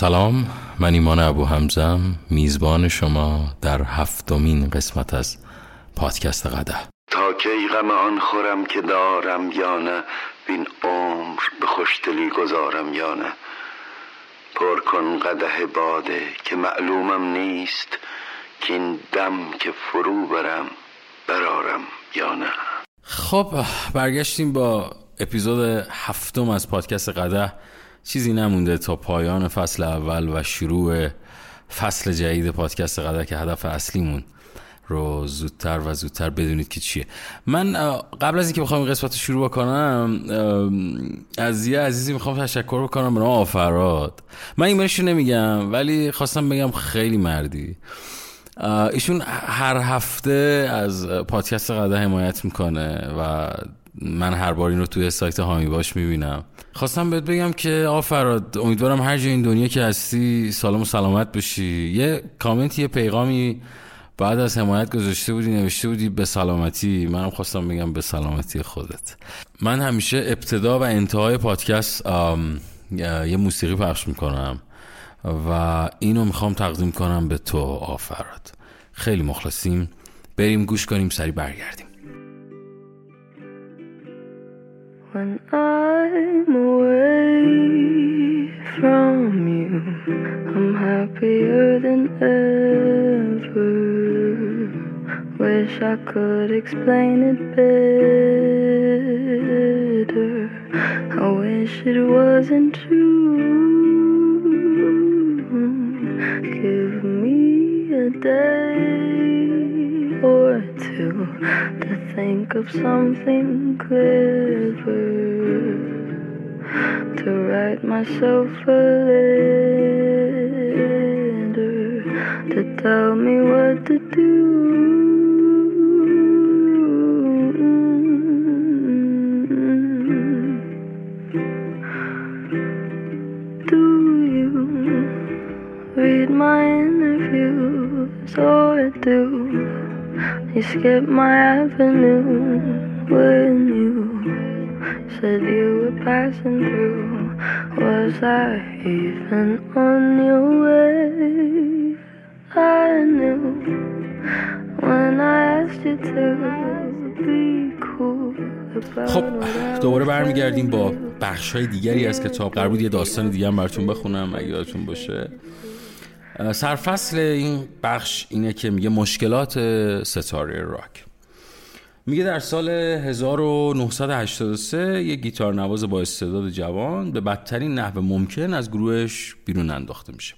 سلام من ایمان ابو همزم میزبان شما در هفتمین قسمت از پادکست قده تا کی غم آن خورم که دارم یا نه بین عمر به خوشدلی گذارم یا نه. پر کن قده باده که معلومم نیست که این دم که فرو برم برارم یا نه. خب برگشتیم با اپیزود هفتم از پادکست قده چیزی نمونده تا پایان فصل اول و شروع فصل جدید پادکست قدر که هدف اصلیمون رو زودتر و زودتر بدونید که چیه. من قبل از اینکه بخوام این قسمت رو شروع بکنم از یه عزیزی می‌خوام تشکر بکنم به نام آفراد. من ایمیلش نمیگم ولی خواستم بگم خیلی مردی. ایشون هر هفته از پادکست قدر حمایت می‌کنه و من هر بار این رو توی سایت هامی باش می‌بینم. خواستم بهت بگم که آفراد امیدوارم هر جای این دنیا که هستی سالم و سلامت باشی یه کامنت یه پیغامی بعد از حمایت گذاشته بودی نوشته بودی به سلامتی. منم خواستم بگم به سلامتی خودت. من همیشه ابتدا و انتهای پادکست یه موسیقی پخش می‌کنم و اینو می‌خوام تقدیم کنم به تو آفراد خیلی مخلصیم. بریم گوش کنیم سری برگردیم. When I'm away from you, I'm happier than ever. Wish I could explain it better. I wish it wasn't true. Give me a day or two to think of something clever to write myself a letter to tell me what to do. Do you read my interviews or do you skip my avenue when said you were passing through? Was I even on your way? I knew when I asked you to be cool. خب دوباره برمیگردیم با بخش های دیگری از کتاب قرار بود یه داستان دیگه هم براتون بخونم اگه یادتون باشه سرفصل این بخش اینه که میگه مشکلات ستاره راک میگه در سال 1983 یه گیتار نواز با استعداد جوان به بدترین نحو ممکن از گروهش بیرون انداخته میشه.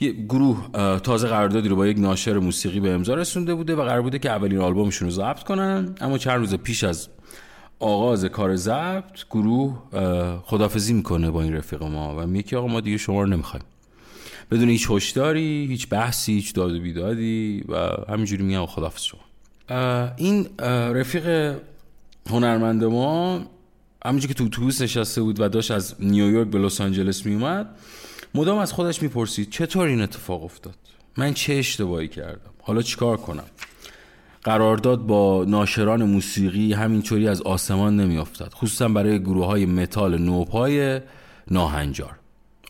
یه گروه تازه قراردادی رو با یک ناشر موسیقی به امضا رسونده بوده و قرار بوده که اولین آلبومشون رو ضبط کنن. اما چند روز پیش از آغاز کار ضبط گروه خدافزی می‌کنه با این رفیق ما و میگه که آقا ما دیگه شما رو نمی‌خوایم. بدون هیچ هشداری هیچ بحثی هیچ داد و بیدادی و همینجوری میگم خدافز شما. این رفیق هنرمند ما همونجور که تو اتوبوس نشسته بود و داشت از نیویورک به لس آنجلس میومد مدام از خودش می‌پرسید چطور این اتفاق افتاد؟ من چه اشتباهی کردم؟ حالا چیکار کنم؟ قرارداد با ناشران موسیقی همینطوری از آسمان نمیافتد خصوصا برای گروه های متال نوپای ناهنجار.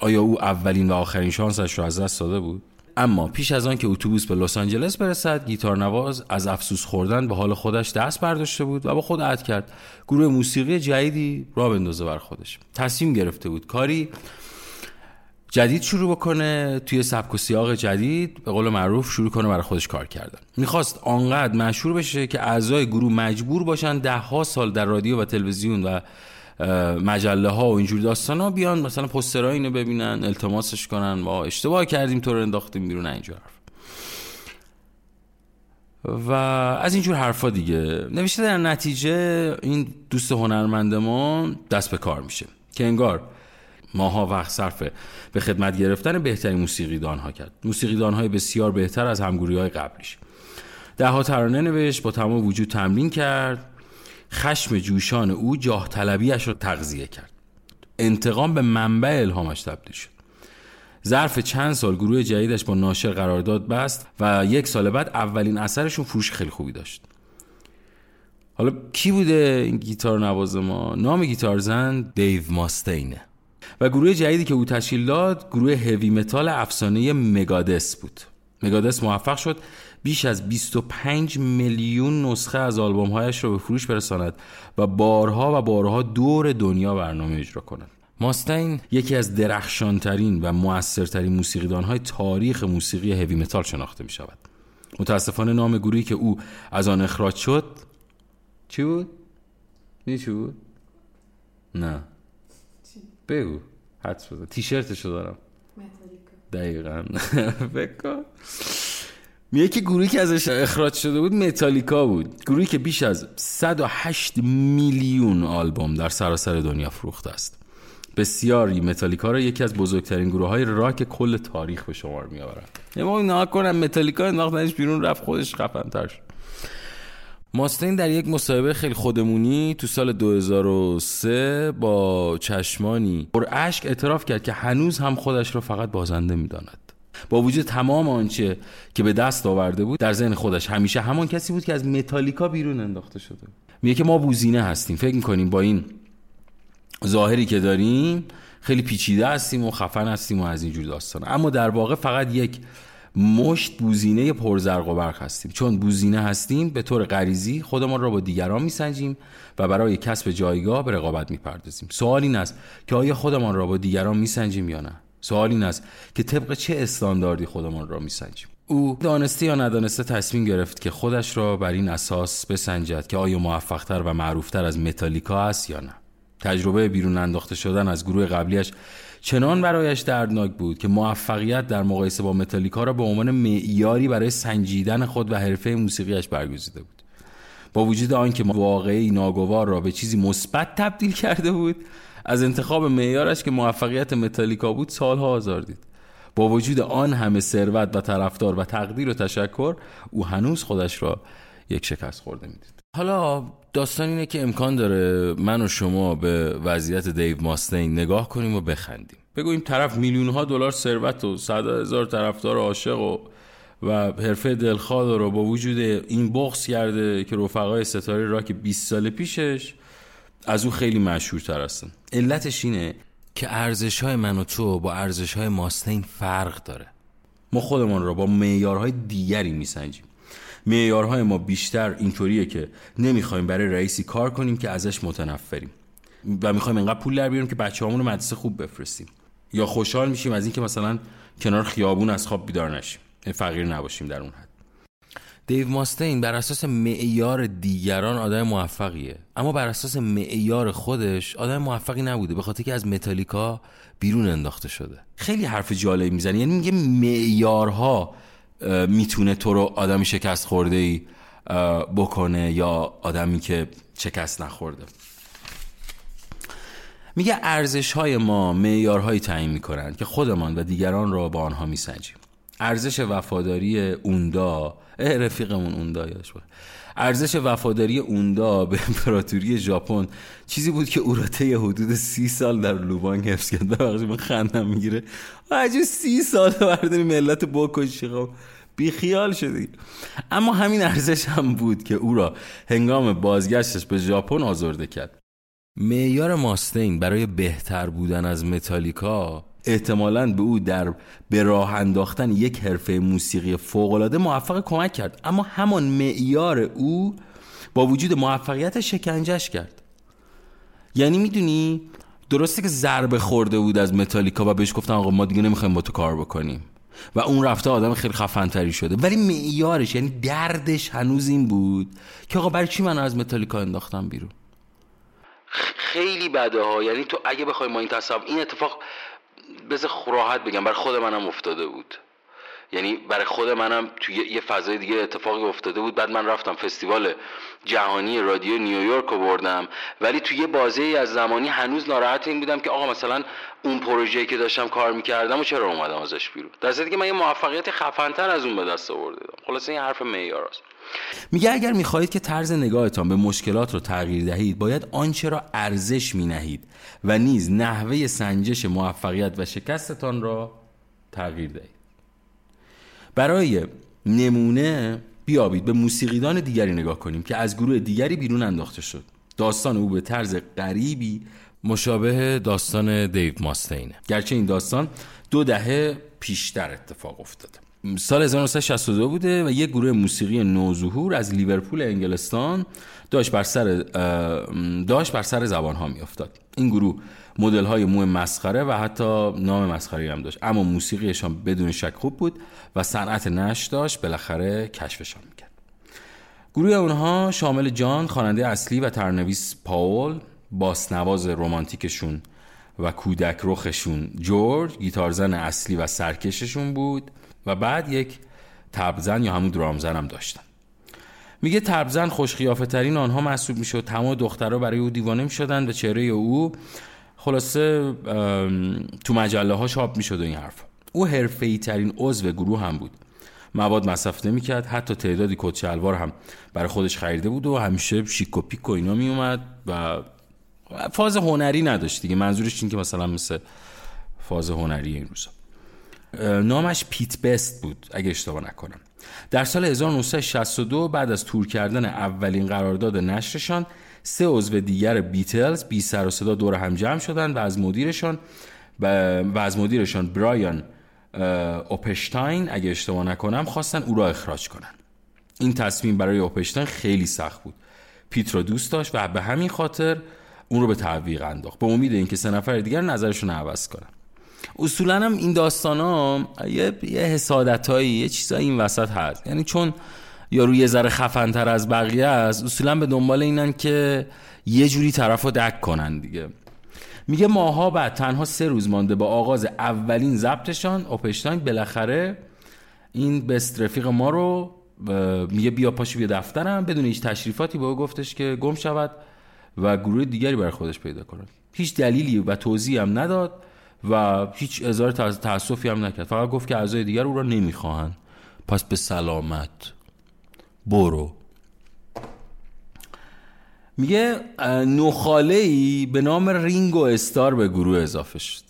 آیا او اولین و آخرین شانسش رو از دست داده بود؟ اما پیش از آن که اتوبوس به لس آنجلس برسد گیتار نواز از افسوس خوردن به حال خودش دست برداشته بود و با خود عهد کرد. گروه موسیقی جدیدی را بندازه بر خودش. تصمیم گرفته بود کاری جدید شروع بکنه توی سبک و سیاق جدید به قول معروف شروع کنه برای خودش کار کردن. می‌خواست آنقدر مشهور بشه که اعضای گروه مجبور باشن ده ها سال در رادیو و تلویزیون و مجله ها و اینجور داستان ها بیان مثلا پسترها اینو ببینن التماسش کنن ما اشتباه کردیم تو رو انداختیم بیرون اینجور حرف و از اینجور حرفا دیگه. نوشته در نتیجه این دوست هنرمند ما دست به کار میشه که انگار ماها وقت صرف به خدمت گرفتن بهترین موسیقیدان ها کرد. موسیقیدان های بسیار بهتر از همگوری های قبلیش. ده ها ترانه نوشت با تمام وجود تمرین کرد. خشم جوشان او جاه طلبیش رو تغذیه کرد. انتقام به منبع الهامش تبدیل شد. ظرف چند سال گروه جدیدش با ناشر قرارداد بست و یک سال بعد اولین اثرشون فروش خیلی خوبی داشت. حالا کی بوده این گیتار نواز ما؟ نام گیتار زن دیو ماستینه. و گروه جدیدی که او تشکیل داد گروه هوی متال افسانه مگادس بود. مگادس موفق شد بیش از 25 میلیون نسخه از آلبومهایش را به فروش برساند و بارها و بارها دور دنیا برنامه اجرا کند ماستین یکی از درخشانترین و موثرترین موسیقیدانهای تاریخ موسیقی هوی متال شناخته می شود متاسفانه نام گروهی که او از آن اخراج شد چی بود؟ می چی بود؟ نه. بگو. حدس بزن. تیشرتشو دارم. دقیقا. بکن میگه که گروهی که ازش اخراج شده بود متالیکا بود. گروهی که بیش از 108 میلیون آلبوم در سراسر دنیا فروخته است. بسیاری متالیکا را یکی از بزرگترین گروه های راک کل تاریخ به شمار می آورد یه ما نه کنم متالیکا انداختنش بیرون رفت خودش خفن تر شد. ماستین در یک مصاحبه خیلی خودمونی تو سال 2003 با چشمانی پر اشک اعتراف کرد که هنوز هم خودش را فقط بازنده می‌داند. با وجود تمام آنچه که به دست آورده بود در ذهن خودش همیشه همان کسی بود که از متالیکا بیرون انداخته شده. میگه که ما بوزینه هستیم. فکر می‌کنیم با این ظاهری که داریم خیلی پیچیده هستیم و خفن هستیم و از اینجور داستان. اما در واقع فقط یک مشت بوزینه پرزرق و برق هستیم. چون بوزینه هستیم به طور غریزی خودمان را با دیگران میسنجیم و برای کسب جایگاه به رقابت می‌پردازیم. سوال این است که آیا خودمان را با دیگران میسنجیم یا نه؟ سوال این است که طبق چه استانداردی خودمان را میسنجیم؟ او دانسته یا ندانسته تصمیم گرفت که خودش را بر این اساس بسنجد که آیا موفقتر و معروفتر از متالیکا است یا نه. تجربه بیرون انداخته شدن از گروه قبلیش چنان برایش دردناک بود که موفقیت در مقایسه با متالیکا را به عنوان معیاری برای سنجیدن خود و حرفه موسیقیش برگزیده بود. با وجود آنکه واقعی ناگوار را به چیزی مثبت تبدیل کرده بود از انتخاب معیارش که موفقیت متالیکا بود سالها آزار دید با وجود آن همه ثروت و طرفدار و تقدیر و تشکر او هنوز خودش را یک شکست خورده می‌دید. حالا داستان اینه که امکان داره من و شما به وضعیت دیو ماستین نگاه کنیم و بخندیم. بگوییم طرف میلیون ها دلار ثروت و صد هزار طرفدار عاشق و و حرفه دلخواه رو با وجود این بغض کرده که رفقای ستاره راک 20 سال پیشش از او خیلی مشهورتر هستن علتش اینه که ارزش های من و تو با ارزش های ماستین فرق داره. ما خودمان را با معیارهای دیگری میسنجیم. معیارهای ما بیشتر اینطوریه که نمی‌خوایم برای رئیسی کار کنیم که ازش متنفریم. و می‌خوایم انقدر پول در بیاریم که بچه رو مدرسه خوب بفرستیم. یا خوشحال میشیم از اینکه مثلا کنار خیابون از خواب بیدار نشیم. فقیر نباشیم در اون حد. دیو ماستین بر اساس معیار دیگران آدم موفقیه. اما بر اساس معیار خودش آدم موفقی نبوده به خاطر که از متالیکا بیرون انداخته شده. خیلی حرف جالبی می‌زنه یعنی میگه معیارها می‌تونه تو رو آدمی شکست خورده ای بکنه یا آدمی که شکست نخورده. میگه ارزش های ما معیارهایی تعیین می‌کنند که خودمان و دیگران را با آنها میسنجیم. ارزش وفاداری اوندا رفیقمون اوندا بود ارزش وفاداری اوندا به امپراتوری ژاپن چیزی بود که او را طی حدود سی سال در لوبانگ حفظ کرد. ببخشید من خندم می‌گیره. عجب سی سال برداری ملت بکشی خب بی خیال شدی اما همین ارزش هم بود که او را هنگام بازگشتش به ژاپن آزرده کرد. معیار ماستین برای بهتر بودن از متالیکا احتمالا به او در به راه انداختن یک حرفه موسیقی فوقالعاده موفق کمک کرد. اما همان معیار او با وجود موفقیت شکنجش کرد. یعنی می‌دونی درسته که ضربه خورده بود از متالیکا و بهش گفتن آقا ما دیگه نمی‌خوایم با تو کار بکنیم. و اون رفته آدم خیلی خفنتری شده. ولی معیارش یعنی دردش هنوز این بود که آقا برای چی من از متالیکا انداختم بیرون؟ خیلی بده ها. یعنی تو اگه بخوای ما این تصاب این اتفاق بذار راحت بگم برای خود منم افتاده بود. یعنی برای خود منم توی یه فضای دیگه اتفاقی افتاده بود. بعد من رفتم فستیوال جهانی رادیو نیویورک رو بردم. ولی توی یه بازه از زمانی هنوز ناراحت این بودم که آقا مثلا اون پروژه‌ای که داشتم کار می‌کردم و چرا اومدم ازش بیرون؟ در که من یه موفقیت خفنتر از اون به دست آورده خلاصه این حرف معیار است میگه اگر می‌خواهید که طرز نگاهتان به مشکلات رو تغییر دهید باید آنچه را ارزش مینهید و نیز نحوه سنجش موفقیت و شکستتان را تغییر دهید. برای نمونه بیابید به موسیقیدان دیگری نگاه کنیم که از گروه دیگری بیرون انداخته شد. داستان او به طرز غریبی مشابه داستان دیو ماستینه. گرچه این داستان دو دهه پیشتر اتفاق افتاده. سال 1962 بوده و یک گروه موسیقی نوظهور از لیورپول انگلستان داشت بر سر داشت بر سر زبان ها می افتاد این گروه مدل های مو مسخره و حتی نام مسخره هم داشت. اما موسیقیشان بدون شک خوب بود و صنعت نش داشت. بالاخره کشفشان می‌کرد. گروه اونها شامل جان خواننده اصلی و ترنویس پاول باسنواز رومانتیکشون و کودک رخشون جورج گیتارزن اصلی و سرکششون بود. و بعد یک تبزن یا همون درامزن هم داشتن میگه تبزن خوشخیافه ترین آنها محسوب می‌شد تمام دخترها برای او دیوانه می‌شدن و چهره او. خلاصه تو مجله ها چاپ می‌شد و این حرف او حرفه ترین عضو گروه هم بود. مواد مصرف نمی‌کرد حتی تعدادی کت هم برای خودش خریده بود و همیشه شیک و پیک و اینا میومد و فاز هنری نداشت دیگه. منظورش این که مثلا مثل فاز هنری این روزا. نامش پیت بست بود اگه اشتباه نکنم. در سال 1962 بعد از تور کردن اولین قرارداد نشرشان سه عضو دیگر بیتلز بی سر و صدا دور هم جمع شدن و از مدیرشان و از مدیرشان برایان اوپشتاین اگه اشتباه نکنم خواستن او را اخراج کنن. این تصمیم برای اوپشتاین خیلی سخت بود. پیت را دوست داشت و به همین خاطر اون رو به تعویق انداخت. به امید اینکه سه نفر دیگر نظرشون عوض کنن. اصولا هم این داستان ها یه, یه حسادت هایی یه چیزایی این وسط هست. یعنی چون یارو یه ذره خفنتر از بقیه است اصولا به دنبال اینن که یه جوری طرف رو دک کنن دیگه. میگه ماها بعد تنها سه روز مانده با آغاز اولین ضبطشان اوپشتاین بالاخره این بست رفیق ما رو میگه بیا پاشو بیا دفترم. بدون هیچ تشریفاتی به او گفتش که گم شود و گروه دیگری برای خودش پیدا کنه. هیچ دلیلی و توضیحی هم نداد. و هیچ اظهار تاسفی هم نکرد. فقط گفت که اعضای دیگر او را نمی‌خواهند. پس به سلامت. برو. میگه نخاله ای به نام رینگو استار به گروه اضافه شد.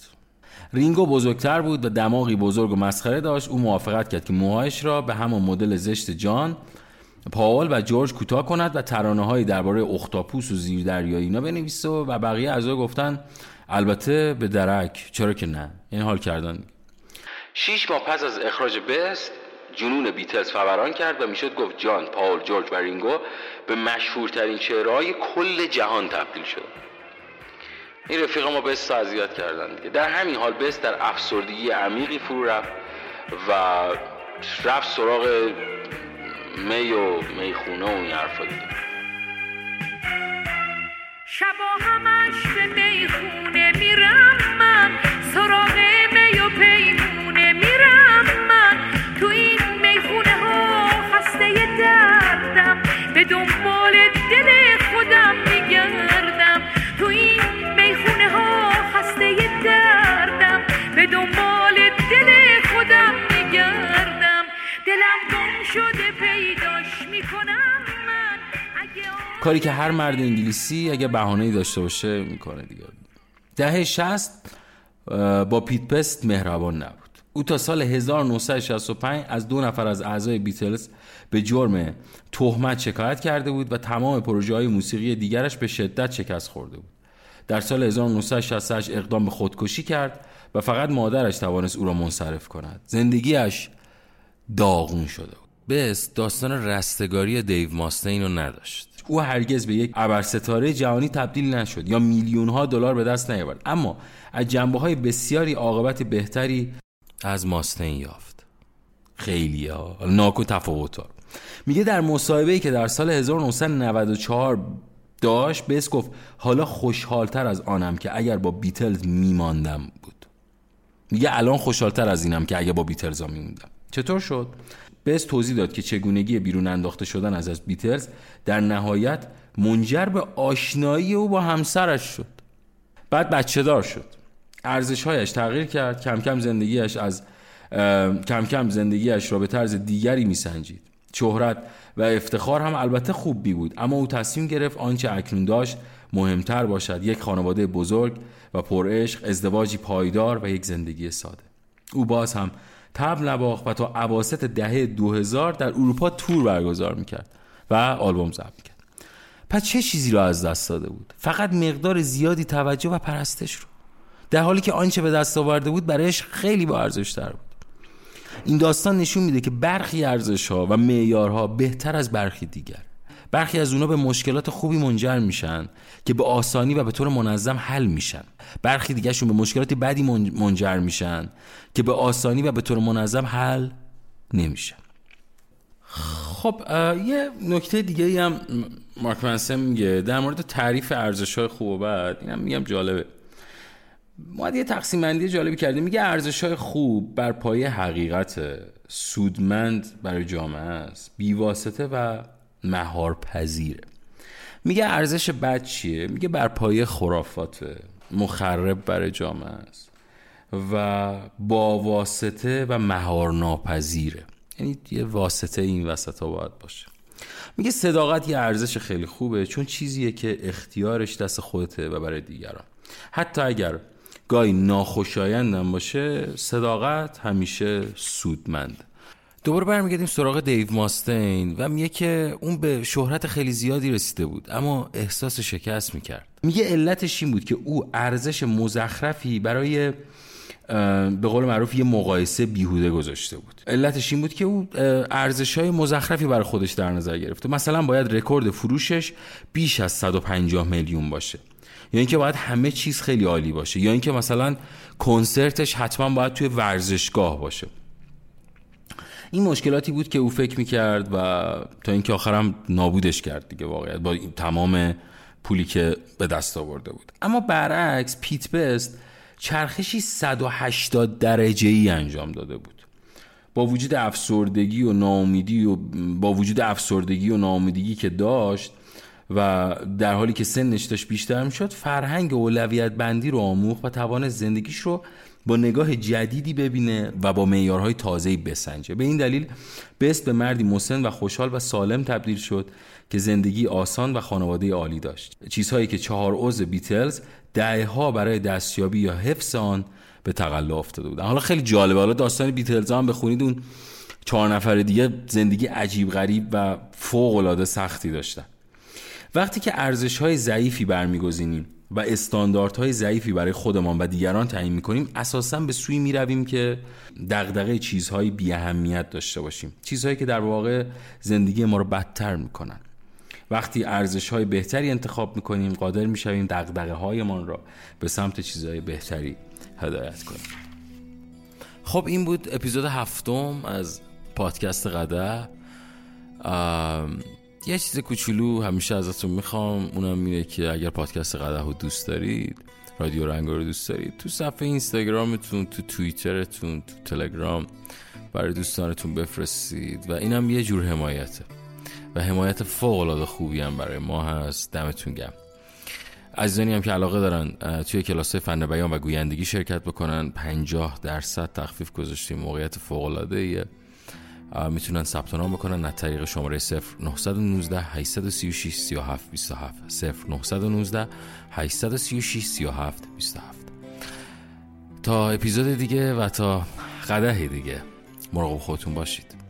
رینگو بزرگتر بود و دماغی بزرگ و مسخره داشت. او موافقت کرد که موهایش را به همون مدل زشت جان پاول و جورج کوتاه کند و ترانه های درباره اختاپوس و زیر دریایی اینا بنویسه و بقیه اعضا گفتن البته به درک. چرا که نه؟ این حال کردن. شیش ماه پس از اخراج بست جنون بیتلز فوران کرد و می‌شد گفت جان پاول جورج و رینگو به مشهورترین چهرهای کل جهان تبدیل شد. این رفیق ما بست اذیت کردن دیگه. در همین حال بست در افسردگی عمیقی فرو رفت و رفت سراغ می و می‌خونه و این حرفا دیگه. شبا همش به می‌خونه. کاری که هر مرد انگلیسی اگه بهانه‌ای داشته باشه می‌کنه دیگه. دهه 60 با پیت پست مهربان نبود. او تا سال 1965 از دو نفر از اعضای بیتلز به جرم تهمت شکایت کرده بود و تمام پروژه های موسیقی دیگرش به شدت شکست خورده بود. در سال 1968 اقدام به خودکشی کرد و فقط مادرش توانست او را منصرف کند. زندگیش داغون شده بود. بست داستان رستگاری دیو ماستین رو نداشت. او هرگز به یک ابرستاره جهانی تبدیل نشد یا میلیون ها دلار به دست نیاورد. اما از جنبه های بسیاری عاقبت بهتری از ماستین یافت. خیلی ها. ناکو تفاوت ها. میگه در مصاحبه‌ای که در سال 1994 داشت بس گفت حالا خوشحالتر از آنم که اگر با بیتلز میماندم بود. میگه الان خوشحالتر از اینم که اگر با بیتلز میموندم. چطور شد؟ بس توضیح داد که چگونگی بیرون انداخته شدن از از بیتلز. در نهایت منجر به آشنایی او با همسرش شد. بعد بچه دار شد. ارزش هایش تغییر کرد. کم کم زندگیش از کم کم زندگیش را به طرز دیگری میسنجید. شهرت و افتخار هم البته خوب بی بود اما او تصمیم گرفت آنچه اکنون داشت مهمتر باشد یک خانواده بزرگ و پرعشق ازدواجی پایدار و یک زندگی ساده. او باز هم تب نباخت و تا عواست دهه 2000 در اروپا تور برگزار می‌کرد و آلبوم ضبط کرد پس چه چیزی رو از دست داده بود؟ فقط مقدار زیادی توجه و پرستش رو. در حالی که آنچه به دست آورده بود برایش خیلی با ارزش بود. این داستان نشون میده که برخی ارزش ها و معیارها بهتر از برخی دیگر برخی از اونا به مشکلات خوبی منجر میشن که به آسانی و به طور منظم حل میشن. برخی دیگرشون به مشکلات بدی منجر میشن که به آسانی و به طور منظم حل نمیشن. خب یه نکته دیگه هم مارک منسن میگه در مورد تعریف ارزش های خوب و بد اینم میگم جالبه. ما یه تقسیم بندی جالبی کردیم. میگه ارزش های خوب بر پایه حقیقت سودمند برای جامعه است بیواسطه و مهار پذیره میگه ارزش بد چیه؟ میگه بر پایه خرافات مخرب برای جامعه است. و با واسطه و مهار ناپذیره یعنی یه واسطه این وسط ها باید باشه. میگه صداقت یه ارزش خیلی خوبه چون چیزیه که اختیارش دست خودته و برای دیگران. حتی اگر گاهی ناخوشایندم باشه صداقت همیشه سودمند دوباره برمیگردیم سراغ دیو ماستین و میگه که اون به شهرت خیلی زیادی رسیده بود اما احساس شکست می‌کرد. میگه علتش این بود که او ارزش مزخرفی برای به قول معروف یه مقایسه بیهوده گذاشته بود. علتش این بود که او ارزش های مزخرفی برای خودش در نظر گرفته. مثلا باید رکورد فروشش بیش از 150 میلیون باشه. یا اینکه باید همه چیز خیلی عالی باشه. یا اینکه مثلا کنسرتش حتما باید توی ورزشگاه باشه. این مشکلاتی بود که او فکر می‌کرد و تا اینکه آخرم نابودش کرد دیگه واقعیت با تمام پولی که به دست آورده بود. اما برعکس پیت بست چرخشی 180 درجه ای انجام داده بود. با وجود افسردگی و ناامیدی و با وجود افسردگی و ناامیدگی که داشت و در حالی که سنش داشت بیشتر می‌شد فرهنگ اولویت بندی رو آموخت و توان زندگیش رو با نگاه جدیدی ببینه و با معیارهای تازه‌ای بسنجه. به این دلیل بست به مردی مسن و خوشحال و سالم تبدیل شد که زندگی آسان و خانواده عالی داشت. چیزهایی که چهار عضو بیتلز ها برای دستیابی یا حفظ آن به تقلا افتاده بودن. حالا خیلی جالبه. حالا داستان بیتلز هم بخونید اون چهار نفر دیگه زندگی عجیب غریب و فوق العاده سختی داشتن. وقتی که ارزش های ضعیفی برمیگزینیم و استانداردهای ضعیفی برای خودمان و دیگران تعیین می‌کنیم. اساسا به سوی می‌رویم که دغدغه چیزهایی بی اهمیت داشته باشیم. چیزهایی که در واقع زندگی ما رو بدتر می‌کنن. وقتی ارزش های بهتری انتخاب می‌کنیم قادر می‌شویم دغدغه هایمان را به سمت چیزهای بهتری هدایت کنیم. خب این بود اپیزود هفتم از پادکست قده یه چیز کوچولو همیشه ازتون می‌خوام. اونم اینه که اگر پادکست قده رو دوست دارید رادیو رنگ رو دوست دارید تو صفحه اینستاگرامتون تو توییترتون تو تلگرام برای دوستانتون بفرستید و اینم یه جور حمایته. و حمایت فوق العاده خوبی هم برای ما هست. دمتون گم عزیزانی هم که علاقه دارن توی کلاس فن بیان و گویندگی شرکت بکنن 50 درصد تخفیف گذاشتیم. موقعیت فوق العاده می‌تونن ثبت نام بکنن از طریق شماره 0919 836 37 27 0919 836 37 27 تا اپیزود دیگه و تا قده دیگه مراقب خودتون باشید